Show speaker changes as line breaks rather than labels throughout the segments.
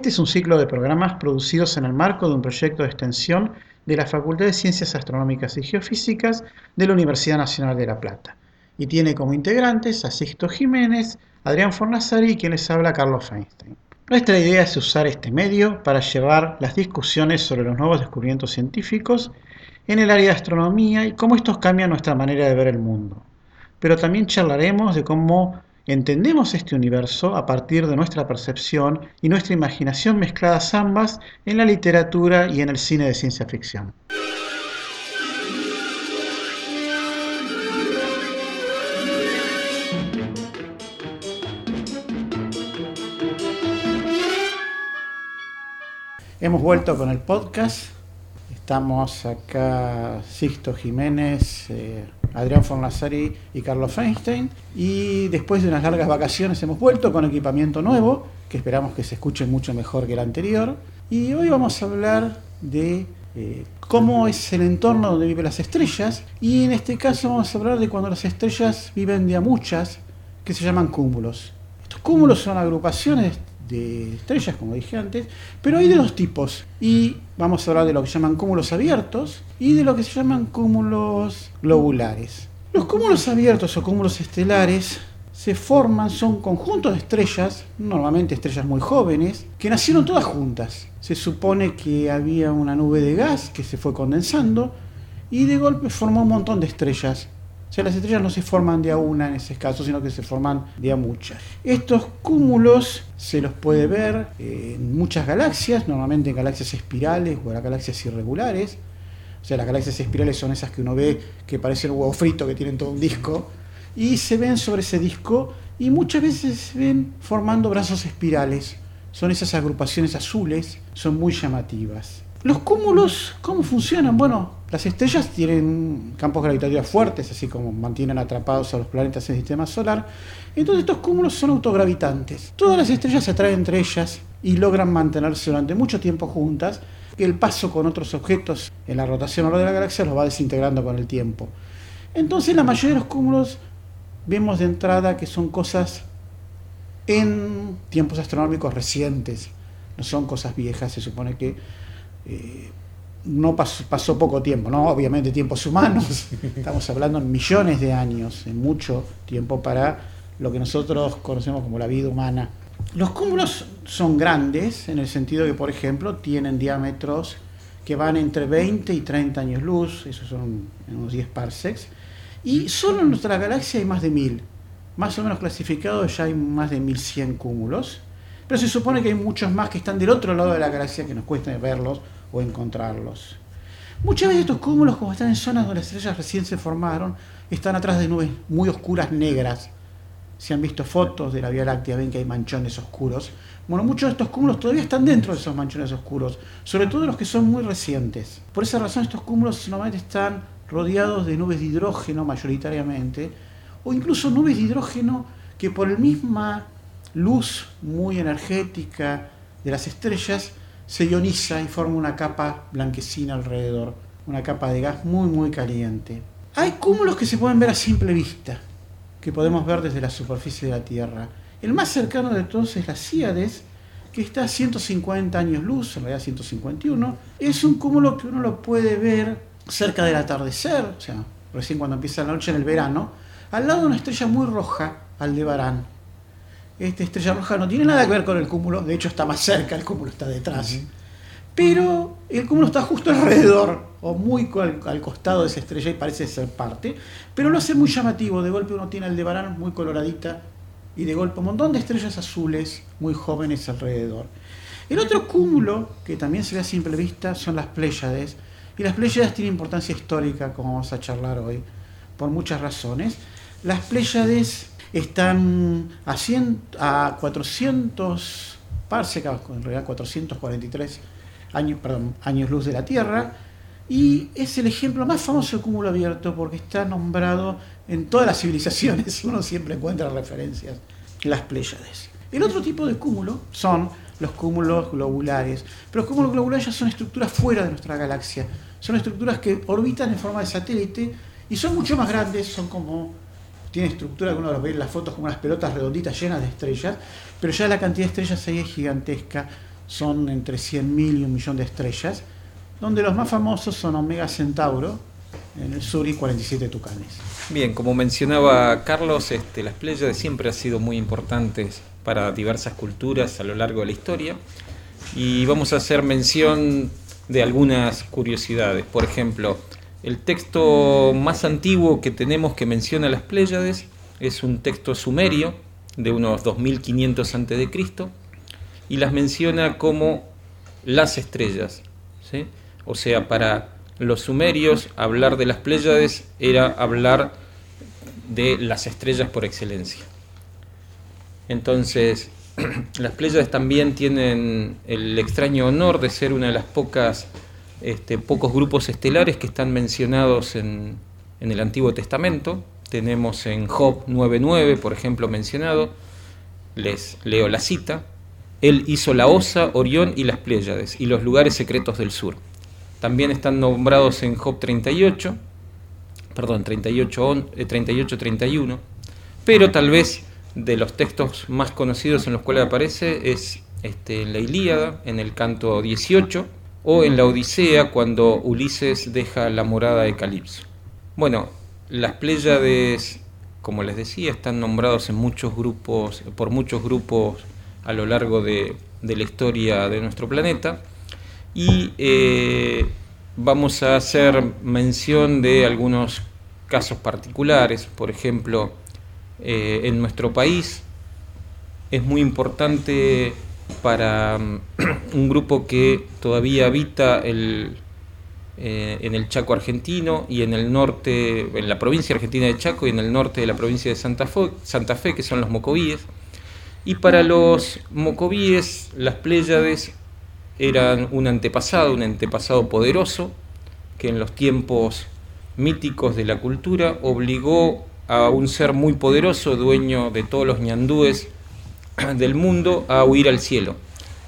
Este es un ciclo de programas producidos en el marco de un proyecto de extensión de la Facultad de Ciencias Astronómicas y Geofísicas de la Universidad Nacional de La Plata y tiene como integrantes a Sixto Jiménez, Adrián Fornazari y quien les habla Carlos Feinstein. Nuestra idea es usar este medio para llevar las discusiones sobre los nuevos descubrimientos científicos en el área de astronomía y cómo estos cambian nuestra manera de ver el mundo. Pero también charlaremos de cómo Entendemos este universo a partir de nuestra percepción y nuestra imaginación mezcladas ambas en la literatura y en el cine de ciencia ficción. Hemos vuelto con el podcast. Estamos acá, Sixto Jiménez, eh, Adrián Fornazari y Carlos Feinstein. Y después de unas largas vacaciones hemos vuelto con equipamiento nuevo, que esperamos que se escuche mucho mejor que el anterior. Y hoy vamos a hablar de eh, cómo es el entorno donde viven las estrellas. Y en este caso vamos a hablar de cuando las estrellas viven de a muchas, que se llaman cúmulos. Estos cúmulos son agrupaciones de estrellas, como dije antes, pero hay de dos tipos. Y vamos a hablar de lo que se llaman cúmulos abiertos y de lo que se llaman cúmulos globulares. Los cúmulos abiertos o cúmulos estelares se forman, son conjuntos de estrellas, normalmente estrellas muy jóvenes, que nacieron todas juntas. Se supone que había una nube de gas que se fue condensando y de golpe formó un montón de estrellas o sea, las estrellas no se forman de a una en ese caso, sino que se forman de a muchas. Estos cúmulos se los puede ver en muchas galaxias, normalmente en galaxias espirales o en galaxias irregulares. O sea, las galaxias espirales son esas que uno ve que parecen un huevo frito, que tienen todo un disco, y se ven sobre ese disco y muchas veces se ven formando brazos espirales. Son esas agrupaciones azules, son muy llamativas. Los cúmulos, ¿cómo funcionan? Bueno, las estrellas tienen campos gravitatorios fuertes, así como mantienen atrapados a los planetas en el sistema solar. Entonces estos cúmulos son autogravitantes. Todas las estrellas se atraen entre ellas y logran mantenerse durante mucho tiempo juntas. El paso con otros objetos en la rotación de la galaxia los va desintegrando con el tiempo. Entonces la mayoría de los cúmulos vemos de entrada que son cosas en tiempos astronómicos recientes, no son cosas viejas, se supone que eh, no pasó, poco tiempo, ¿no? obviamente tiempos humanos, estamos hablando en millones de años, en mucho tiempo para lo que nosotros conocemos como la vida humana. Los cúmulos son grandes en el sentido que, por ejemplo, tienen diámetros que van entre 20 y 30 años luz, esos son unos 10 parsecs, y solo en nuestra galaxia hay más de 1000. Más o menos clasificados ya hay más de 1100 cúmulos, pero se supone que hay muchos más que están del otro lado de la galaxia que nos cuesta verlos o encontrarlos. Muchas veces estos cúmulos, como están en zonas donde las estrellas recién se formaron, están atrás de nubes muy oscuras negras. Si han visto fotos de la Vía Láctea, ven que hay manchones oscuros. Bueno, muchos de estos cúmulos todavía están dentro de esos manchones oscuros, sobre todo los que son muy recientes. Por esa razón estos cúmulos normalmente están rodeados de nubes de hidrógeno mayoritariamente, o incluso nubes de hidrógeno que por la misma luz muy energética de las estrellas se ioniza y forma una capa blanquecina alrededor, una capa de gas muy muy caliente. Hay cúmulos que se pueden ver a simple vista, que podemos ver desde la superficie de la Tierra. El más cercano de todos es la Cíades, que está a 150 años luz, en realidad 151. Es un cúmulo que uno lo puede ver cerca del atardecer, o sea, recién cuando empieza la noche en el verano, al lado de una estrella muy roja, Aldebarán esta estrella roja no tiene nada que ver con el cúmulo, de hecho está más cerca, el cúmulo está detrás. Pero el cúmulo está justo alrededor, o muy al, costado de esa estrella y parece ser parte, pero lo hace muy llamativo. De golpe uno tiene Aldebarán muy coloradita y de golpe un montón de estrellas azules muy jóvenes alrededor. El otro cúmulo, que también se ve a simple vista, son las Pléyades. Y las Pléyades tienen importancia histórica, como vamos a charlar hoy, por muchas razones. Las Pléyades están a, a 400 parsecs, en realidad 443 años, años luz de la Tierra, y es el ejemplo más famoso de cúmulo abierto porque está nombrado en todas las civilizaciones, uno siempre encuentra referencias, las Pléyades. El otro tipo de cúmulo son los cúmulos globulares, pero los cúmulos globulares ya son estructuras fuera de nuestra galaxia, son estructuras que orbitan en forma de satélite y son mucho más grandes, son como, tiene estructura que uno los ve en las fotos como unas pelotas redonditas llenas de estrellas, pero ya la cantidad de estrellas ahí es gigantesca, son entre 100.000 y un millón de estrellas, donde los más famosos son Omega Centauro en el sur y 47 Tucanes.
Bien, como mencionaba Carlos, este, las Pléyades siempre han sido muy importantes para diversas culturas a lo largo de la historia y vamos a hacer mención de algunas curiosidades. Por ejemplo, el texto más antiguo que tenemos que menciona las Pléyades es un texto sumerio de unos 2500 a.C. y las menciona como las estrellas. O sea, para los sumerios hablar de las Pléyades era hablar de las estrellas por excelencia. Entonces, las Pléyades también tienen el extraño honor de ser una de las pocas este, pocos grupos estelares que están mencionados en, el Antiguo Testamento. Tenemos en Job 9.9, por ejemplo, mencionado, les leo la cita, él hizo la Osa, Orión y las Pléyades y los lugares secretos del sur. También están nombrados en Job 38, perdón, 38, 38 31, pero tal vez de los textos más conocidos en los cuales aparece es este, en la Ilíada, en el canto 18, o en la Odisea cuando Ulises deja la morada de Calipso. Bueno, las Pléyades, como les decía, están nombrados en muchos grupos, por muchos grupos a lo largo de, la historia de nuestro planeta y eh, vamos a hacer mención de algunos casos particulares. Por ejemplo, eh, en nuestro país es muy importante para un grupo que todavía habita el, eh, en el Chaco argentino y en el norte, en la provincia argentina de Chaco y en el norte de la provincia de Santa Fe, Santa Fe que son los mocovíes. Y para los mocovíes, las Pléyades eran un antepasado, un antepasado poderoso, que en los tiempos míticos de la cultura obligó a un ser muy poderoso, dueño de todos los ñandúes del mundo, a huir al cielo.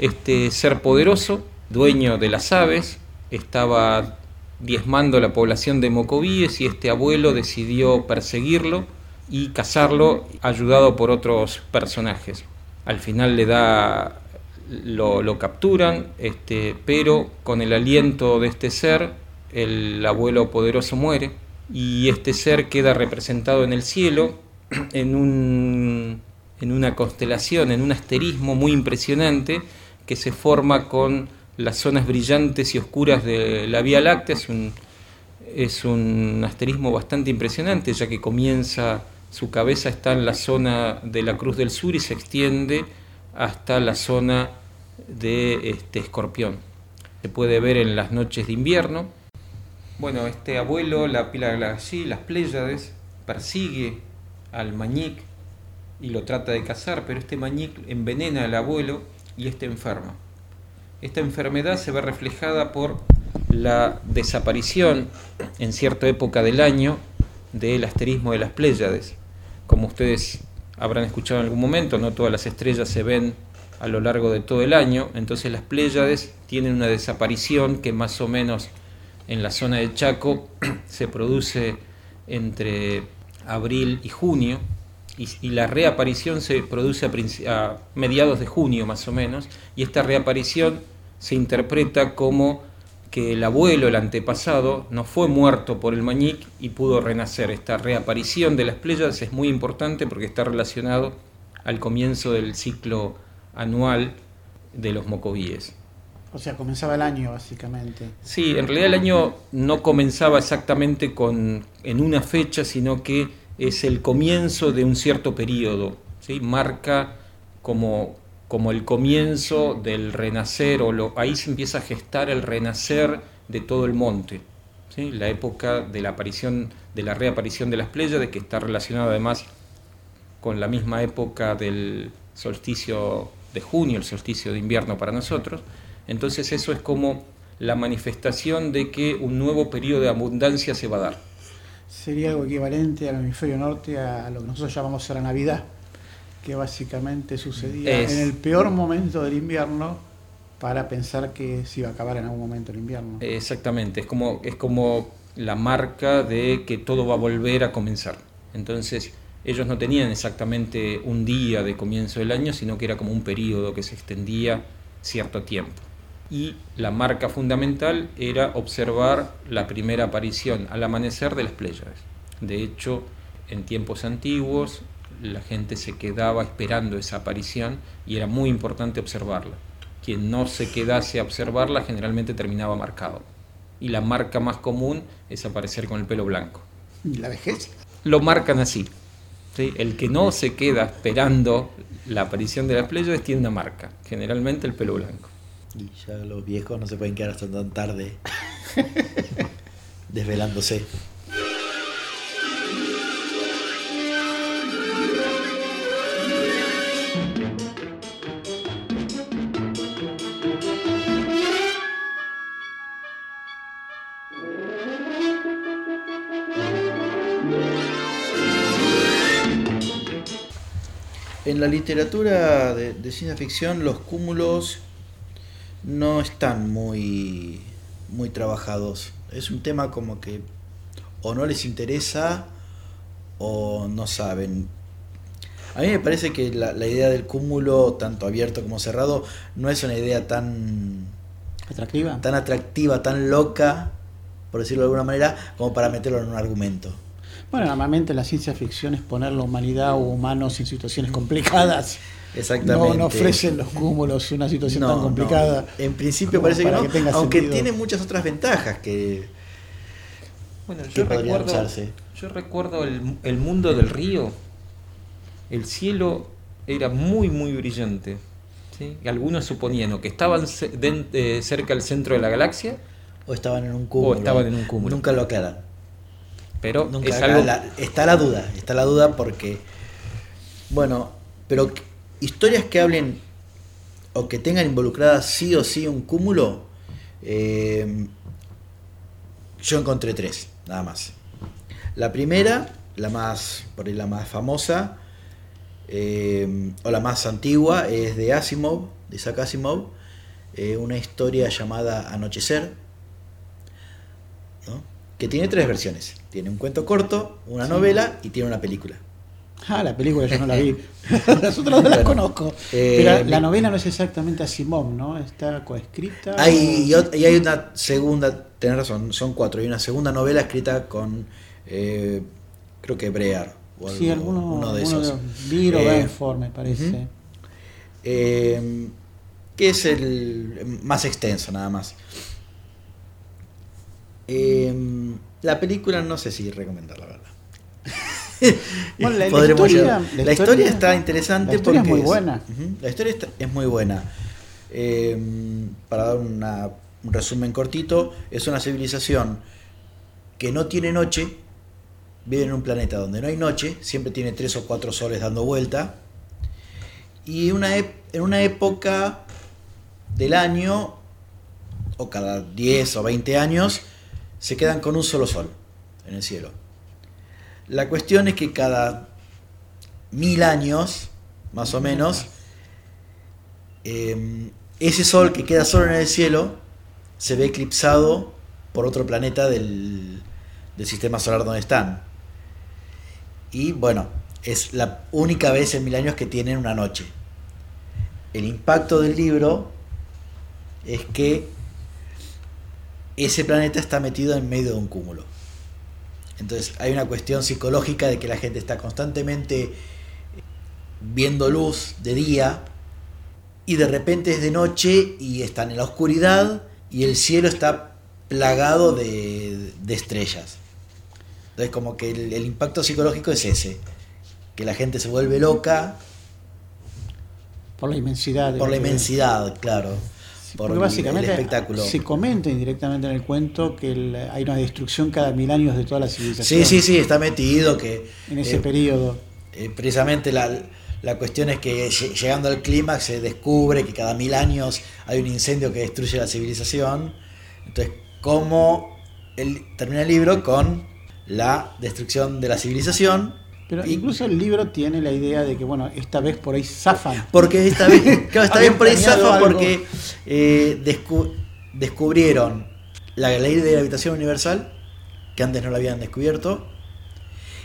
Este ser poderoso, dueño de las aves, estaba diezmando la población de Mocovíes y este abuelo decidió perseguirlo y cazarlo ayudado por otros personajes. Al final le da lo, capturan, este, pero con el aliento de este ser, el abuelo poderoso muere y este ser queda representado en el cielo en, un, en una constelación, en un asterismo muy impresionante que se forma con las zonas brillantes y oscuras de la Vía Láctea. Es un, es un asterismo bastante impresionante, ya que comienza, su cabeza está en la zona de la Cruz del Sur y se extiende hasta la zona de este escorpión. Se puede ver en las noches de invierno. Bueno, este abuelo, la pila allí, las Pléyades, persigue al mañic y lo trata de cazar, pero este mañic envenena al abuelo y este enferma. Esta enfermedad se ve reflejada por la desaparición en cierta época del año del asterismo de las Pléyades. Como ustedes habrán escuchado en algún momento, no todas las estrellas se ven a lo largo de todo el año, entonces las Pléyades tienen una desaparición que más o menos en la zona de Chaco se produce entre abril y junio, y, la reaparición se produce a, a, mediados de junio más o menos, y esta reaparición se interpreta como que el abuelo, el antepasado, no fue muerto por el mañic y pudo renacer. Esta reaparición de las Pléyades es muy importante porque está relacionado al comienzo del ciclo anual de los mocovíes.
O sea, comenzaba el año básicamente.
Sí, en realidad el año no comenzaba exactamente con, en una fecha, sino que es el comienzo de un cierto periodo. ¿sí? Marca como, como el comienzo del renacer, o lo, ahí se empieza a gestar el renacer de todo el monte. ¿sí? La época de la aparición, de la reaparición de las Pléyades, que está relacionada además con la misma época del solsticio de junio, el solsticio de invierno para nosotros. Entonces eso es como la manifestación de que un nuevo periodo de abundancia se va a dar.
Sería algo equivalente al hemisferio norte a lo que nosotros llamamos la Navidad, que básicamente sucedía
Es-
en el peor momento del invierno para pensar que se iba a acabar en algún momento el invierno.
Exactamente, es como, es como la marca de que todo va a volver a comenzar. Entonces, ellos no tenían exactamente un día de comienzo del año, sino que era como un periodo que se extendía cierto tiempo. Y la marca fundamental era observar la primera aparición al amanecer de las Pléyades. De hecho, en tiempos antiguos, la gente se quedaba esperando esa aparición y era muy importante observarla. Quien no se quedase a observarla generalmente terminaba marcado. Y la marca más común es aparecer con el pelo blanco.
¿Y la vejez?
Lo marcan así. ¿sí? El que no se queda esperando la aparición de las Pléyades tiene una marca, generalmente el pelo blanco.
Y ya los viejos no se pueden quedar hasta tan tarde desvelándose. En la literatura de, de ciencia ficción los cúmulos no están muy, muy trabajados. Es un tema como que o no les interesa o no saben. A mí me parece que la, la idea del cúmulo, tanto abierto como cerrado, no es una idea tan,
¿Atractiva?
tan atractiva, tan loca, por decirlo de alguna manera, como para meterlo en un argumento.
Bueno, normalmente la ciencia ficción es poner la humanidad o humanos en situaciones complicadas.
Exactamente.
No, no ofrecen los cúmulos una situación
No,
tan
no.
complicada.
En principio parece que no,
tenga
aunque
sentido.
tiene muchas otras ventajas que,
Bueno,
que podrían usarse.
yo recuerdo el, el mundo del río. El cielo era muy, muy brillante. ¿sí? Y Algunos suponían o que estaban eh, cerca del centro de la galaxia,
O estaban en un cúmulo.
estaban en un cúmulo.
Nunca lo aclaran.
pero
Nunca
es
aclaran.
algo...
La- está la duda, está la duda porque, bueno, pero historias que hablen o que tengan involucradas sí o sí un cúmulo, eh, yo encontré tres, nada más. La primera, la más, por ahí la más famosa, eh, o la más antigua, es de Asimov, de Isaac Asimov, eh, una historia llamada Anochecer, ¿no? que tiene tres versiones. Tiene un cuento corto, una novela y tiene una película.
Ah, la película yo no la vi. Las otras no las
Bueno,
conozco.
eh,
Pero la novela no es exactamente Asimov, ¿no? Está coescrita.
Hay, y,
o-
ot- y hay una segunda, tenés razón, son cuatro. Hay una segunda novela escrita con, eh, creo que Brear. O
Sí,
algo-
alguno,
uno de esos.
Viro
Eh,
me parece.
Eh, que es el más extenso nada más. La película no sé si recomendarla.
Bueno, la- historia- la
está interesante
la historia es
porque
muy buena.
La historia está- es muy buena. Eh, para dar una- un resumen cortito, es una civilización que no tiene noche, vive en un planeta donde no hay noche, siempre tiene tres o cuatro soles dando vuelta, y una en una época del año, o cada 10 o 20 años, se quedan con un solo sol en el cielo. La cuestión es que cada mil años, más o menos, eh, ese sol que queda solo en el cielo se ve eclipsado por otro planeta del, del sistema solar donde están. Y bueno, es la única vez en mil años que tienen una noche. El impacto del libro es que ese planeta está metido en medio de un cúmulo. Entonces hay una cuestión psicológica de que la gente está constantemente viendo luz de día y de repente es de noche y están en la oscuridad y el cielo está plagado de, de estrellas. Entonces como que el, el impacto psicológico es ese, que la gente se vuelve loca
Por la inmensidad.
por la inmensidad, claro, por
porque básicamente
el espectáculo.
se comenta indirectamente en el cuento que el- hay una destrucción cada mil años de toda la civilización.
Sí, sí, sí, está metido que
En ese
eh,
periodo.
Eh, precisamente la, la cuestión es que lle- llegando al clímax se descubre que cada mil años hay un incendio que destruye la civilización. Entonces, ¿cómo el, termina el libro con la destrucción de la civilización?
Pero incluso el libro tiene la idea de que, bueno, esta vez por ahí zafan.
Porque esta vez, claro, esta vez por ahí
planeado
zafa
algo.
porque eh, descu- descubrieron la ley de gravitación universal, que antes no la habían descubierto,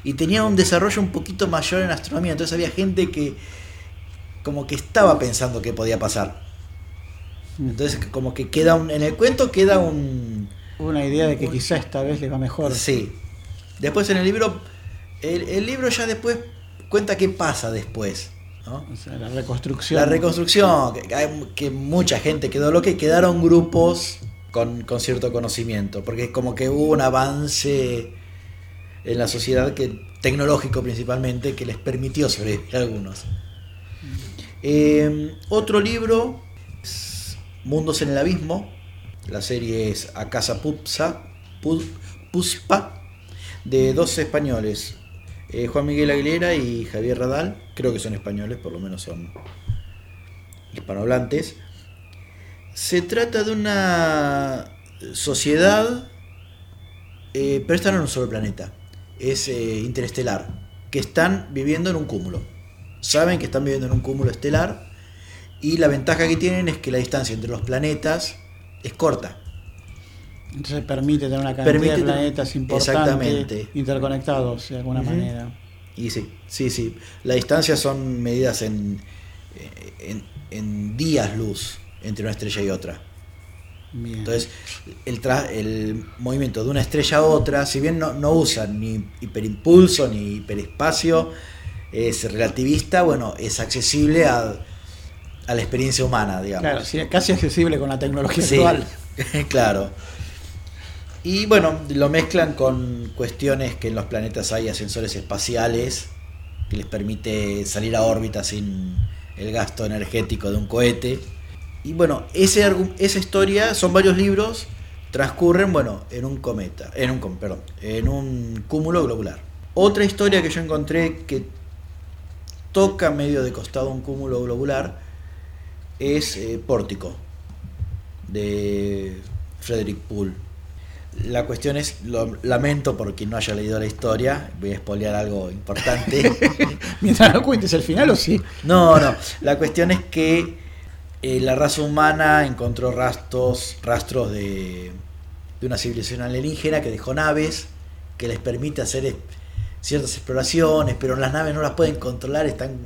y tenían un desarrollo un poquito mayor en astronomía. Entonces había gente que como que estaba pensando qué podía pasar. Entonces como que queda un, en el cuento queda un...
Una idea de que quizá esta vez le va mejor.
Sí. Después en el libro, el, el libro ya después cuenta qué pasa después. ¿no?
O sea, la reconstrucción.
La reconstrucción, que, mucha gente quedó loca y quedaron grupos con, con cierto conocimiento, porque es como que hubo un avance en la sociedad que tecnológico principalmente que les permitió sobrevivir a algunos. Eh, otro libro, es Mundos en el Abismo, la serie es A Casa Pupsa, Pu- Puspa, de dos españoles, eh, Juan Miguel Aguilera y Javier Radal, creo que son españoles, por lo menos son hispanohablantes. Se trata de una sociedad, eh, pero esta no en un solo planeta, es eh, interestelar, que están viviendo en un cúmulo. Saben que están viviendo en un cúmulo estelar y la ventaja que tienen es que la distancia entre los planetas es corta.
Entonces permite tener una cantidad
Permite
de planetas importantes interconectados de alguna manera.
Y sí, sí, sí. Las distancias son medidas en, en, en días luz entre una estrella y otra.
Bien.
Entonces, el, tra- el movimiento de una estrella a otra, si bien no, no usan ni hiperimpulso ni hiperespacio, es relativista, bueno, es accesible a, a la experiencia humana, digamos.
claro, sí, casi accesible con la tecnología
Sí,
actual.
claro. Y bueno, lo mezclan con cuestiones que en los planetas hay ascensores espaciales que les permite salir a órbita sin el gasto energético de un cohete. Y bueno, ese, esa historia son varios libros, transcurren, bueno, en un cometa, en un, perdón, en un cúmulo globular. Otra historia que yo encontré que toca medio de costado un cúmulo globular es eh, Pórtico, de Frederick Poole. La cuestión es, lo lamento por quien no haya leído la historia, voy a spoilear algo importante.
Mientras no cuentes el final, o sí.
No, no. La cuestión es que eh, la raza humana encontró rastros, rastros de, de una civilización alienígena que dejó naves que les permite hacer ciertas exploraciones, pero las naves no las pueden controlar, están...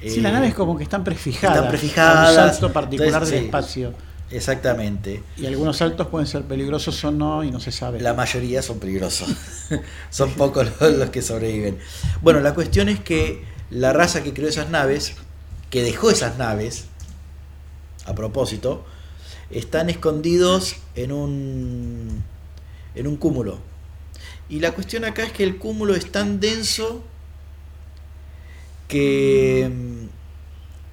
Sí,
eh,
las naves como que están prefijadas.
están prefijadas.
a Un salto particular
Entonces,
del
sí.
espacio.
Exactamente.
Y algunos saltos pueden ser peligrosos o no, y no se sabe.
La mayoría son peligrosos. son pocos los, los que sobreviven. Bueno, la cuestión es que la raza que creó esas naves, que dejó esas naves, a propósito, están escondidos en un, en un cúmulo. Y la cuestión acá es que el cúmulo es tan denso que,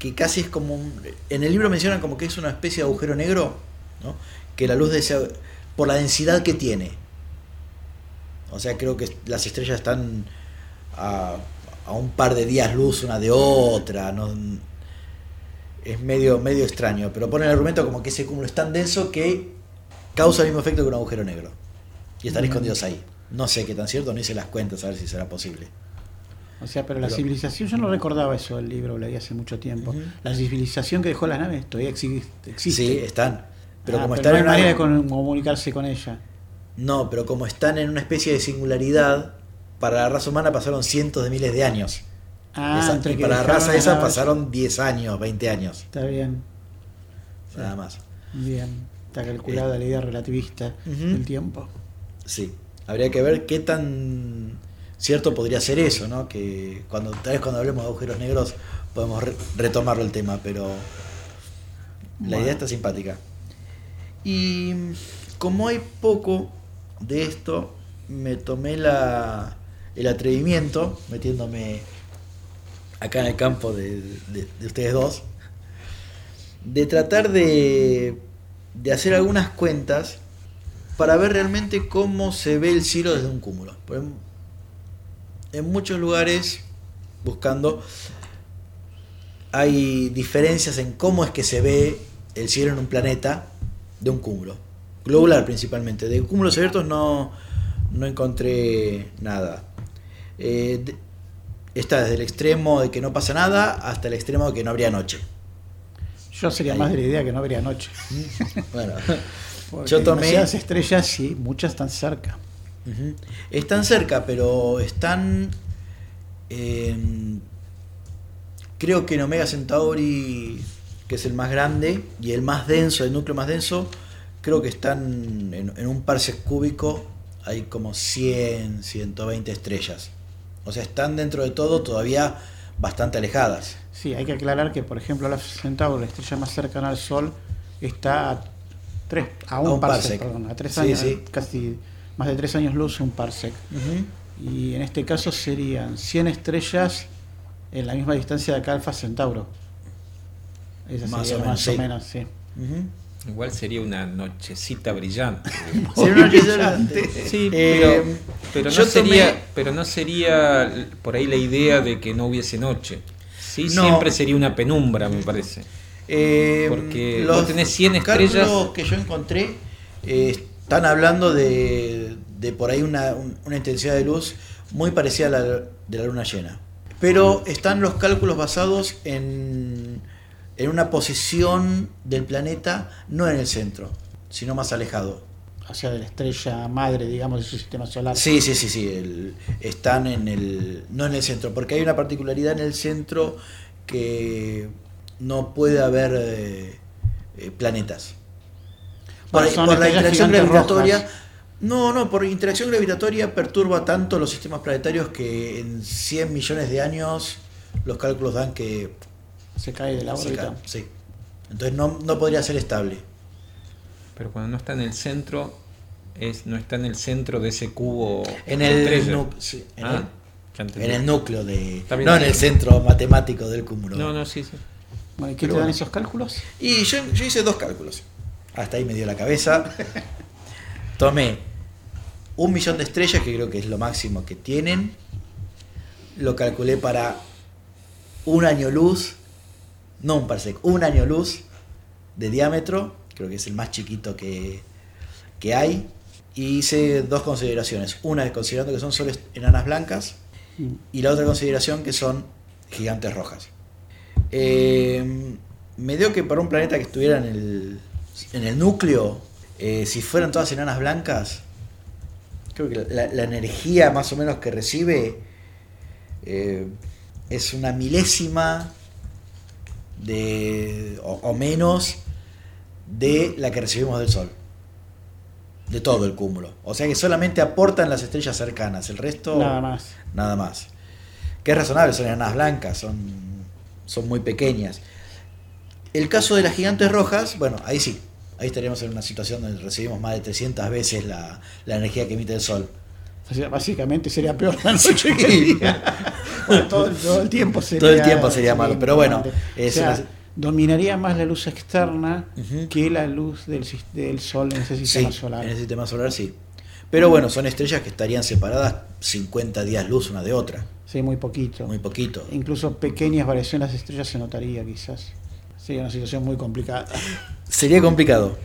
que casi es como un- en el libro mencionan como que es una especie de agujero negro, ¿no? que la luz de ese por la densidad que tiene. O sea, creo que las estrellas están a, a un par de días luz una de otra, no es medio medio extraño, pero pone el argumento como que ese cúmulo es tan denso que causa el mismo efecto que un agujero negro. Y están escondidos ahí. No sé qué tan cierto, ni se las cuentas a ver si será posible.
O sea, pero la
Pero-
civilización, yo no recordaba eso del libro, lo leí hace mucho tiempo. La civilización que dejó las naves todavía exi- existe.
Sí, están. Pero
Ah,
como
no
están
hay
en una-
manera de comunicarse con ella.
No, pero como están en una especie de singularidad, para la raza humana pasaron cientos de miles de años.
Ah,
Esa-
entre
y
que
para la raza esa pasaron 10 años, 20 años,
Está bien,
nada más.
bien. Está calculada la idea relativista
Eh.
Del tiempo.
Sí, habría que ver qué tan cierto podría ser eso, ¿no? Que cuando tal vez cuando hablemos de agujeros negros podemos re- retomarlo el tema, pero la
Bueno.
idea está simpática. Y como hay poco de esto, me tomé la, el atrevimiento, metiéndome acá en el campo de, de- de ustedes dos, de tratar de, de hacer algunas cuentas para ver realmente cómo se ve el cielo desde un cúmulo. Por en muchos lugares, buscando, hay diferencias en cómo es que se ve el cielo en un planeta de un cúmulo. globular principalmente. De cúmulos abiertos no, no encontré nada. Eh, está desde el extremo de que no pasa nada hasta el extremo de que no habría noche.
Yo sería más de la idea que no habría noche.
Bueno,
Porque
Yo tomé-
demasiadas estrellas y muchas están cerca.
Están cerca, pero están. en- creo que en Omega Centauri, que es el más grande y el más denso, el núcleo más denso, creo que están en, en un parsec cúbico, hay como 100, 120 estrellas. O sea, están dentro de todo todavía bastante alejadas.
Sí, hay que aclarar que, por ejemplo, la Centauro, la estrella más cercana al Sol, está a, tres, a un,
A un
parsec,
parsec.
perdón, a tres
Sí,
años,
sí.
casi más de tres años luz, un parsec. Y en este caso serían 100 estrellas en la misma distancia de acá Alfa Centauro. Esa
Más
sería
o menos,
más
sí.
o menos, sí.
Igual sería una nochecita brillante.
Sería una noche brillante.
Sí,
Eh,
pero, pero no sería,
tomé-
pero no sería por ahí la idea de que no hubiese noche. Sí,
No.
siempre sería una penumbra, me parece.
Eh,
Porque vos tenés 100
cálculos
estrellas.
que yo encontré eh, están hablando de, de por ahí una, un- una intensidad de luz muy parecida a la de la luna llena. Pero están los cálculos basados en, en una posición del planeta, no en el centro, sino más alejado.
De la estrella madre, digamos, de su sistema solar.
Sí, sí, sí, sí. el- están en el. No en el centro, porque hay una particularidad en el centro que no puede haber eh, eh, planetas. Por,
Bueno,
la interacción gravitatoria.
rojas.
No, no, por interacción gravitatoria perturba tanto los sistemas planetarios que en 100 millones de años los cálculos dan que
Se cae de la órbita.
cae, sí. Entonces no, no podría ser estable.
Pero cuando no está en el centro, es, no está en el centro de ese cubo
En el, nu- sí, en
Ah,
el- en el núcleo de. No en el centro matemático del cúmulo.
No, no, sí, sí.
Bueno, ¿y qué
Pero
te dan esos cálculos?
Y yo, yo hice dos cálculos. Hasta ahí me dio la cabeza. Tomé un millón de estrellas, que creo que es lo máximo que tienen. Lo calculé para un año luz. No un parsec, un año luz de diámetro. Creo que es el más chiquito que, que hay. Y hice dos consideraciones. Una considerando que son solo enanas blancas. Y la otra consideración que son gigantes rojas. Eh, me dio que para un planeta que estuviera en el, en el núcleo, eh, si fueran todas enanas blancas, creo que la, la energía más o menos que recibe eh, es una milésima de, o, o menos de la que recibimos del Sol. De todo el cúmulo. O sea que solamente aportan las estrellas cercanas. El resto
Nada más.
nada más. Que es razonable, son enanas blancas, son, son muy pequeñas. El caso de las gigantes rojas, bueno, ahí sí, ahí estaríamos en una situación donde recibimos más de 300 veces la, la energía que emite el Sol.
O sea, básicamente sería peor la noche que el día. Bueno, todo, el- todo el tiempo sería.
Todo el tiempo sería malo, pero bueno,
importante.
es
O sea,
una-
dominaría más la luz externa que la luz del, del Sol en ese sistema
Sí,
solar.
en el sistema solar sí. Pero bueno, son estrellas que estarían separadas 50 días luz una de otra,
Sí, muy poquito.
muy poquito.
Incluso pequeñas variaciones de estrellas se notaría quizás. Sería una situación muy complicada.
Sería complicado.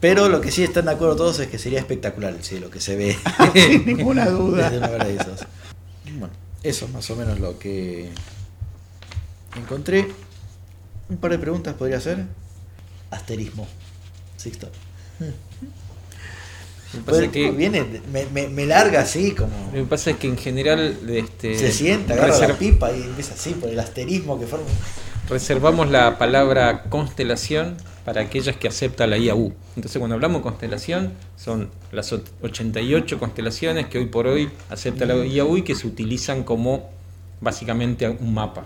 Pero lo que sí están de acuerdo todos es que sería espectacular el cielo que se ve
Sin ninguna duda.
desde un lugar de esos. Bueno, eso es más o menos lo que encontré. Un par de preguntas podría hacer. Asterismo. Sixto.
Me pasa que,
Viene, me, me- me larga así como.
lo que pasa es que en general este,
Se sienta, agarra
reser-
la pipa y empieza así por el asterismo que forma.
Reservamos la palabra constelación para aquellas que aceptan la IAU. Entonces cuando hablamos constelación son las ot- 88 constelaciones que hoy por hoy acepta la IAU y que se utilizan como básicamente un mapa.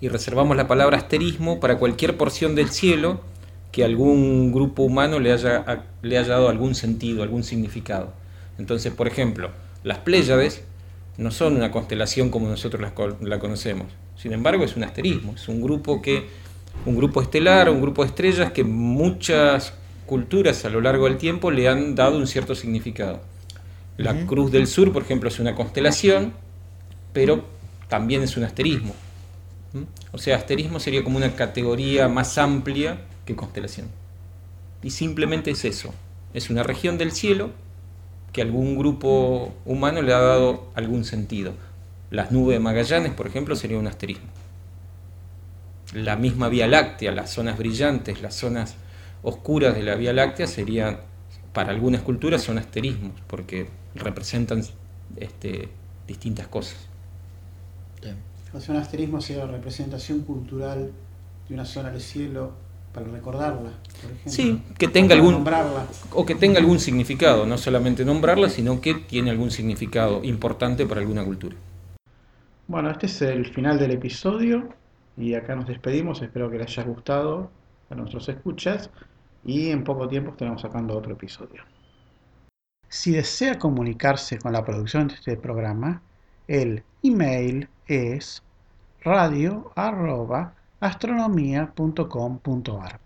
Y reservamos la palabra asterismo para cualquier porción del cielo que algún grupo humano le haya, le haya dado algún sentido, algún significado. Entonces, por ejemplo, las Pléyades no son una constelación como nosotros la conocemos. Sin embargo, es un asterismo, es un grupo que un grupo estelar, un grupo de estrellas que muchas culturas a lo largo del tiempo le han dado un cierto significado. La. Cruz del Sur, por ejemplo, es una constelación, pero también es un asterismo. ¿Mm? O sea, asterismo sería como una categoría más amplia que constelación. Y simplemente es eso. Es una región del cielo que algún grupo humano le ha dado algún sentido. Las nubes de Magallanes, por ejemplo, sería un asterismo. La misma Vía Láctea, las zonas brillantes, las zonas oscuras de la Vía Láctea serían, para algunas culturas, son asterismos, porque representan este, distintas cosas.
O sea, un asterismo sería la representación cultural de una zona del cielo para recordarla, por ejemplo.
Sí, que tenga algún
nombrarla.
o que tenga algún significado, no solamente nombrarla, sino que tiene algún significado importante para alguna cultura.
Bueno, este es el final del episodio y acá nos despedimos. Espero que les haya gustado a nuestros escuchas y en poco tiempo estaremos sacando otro episodio. Si desea comunicarse con la producción de este programa, el email es radio@astronomia.com.ar.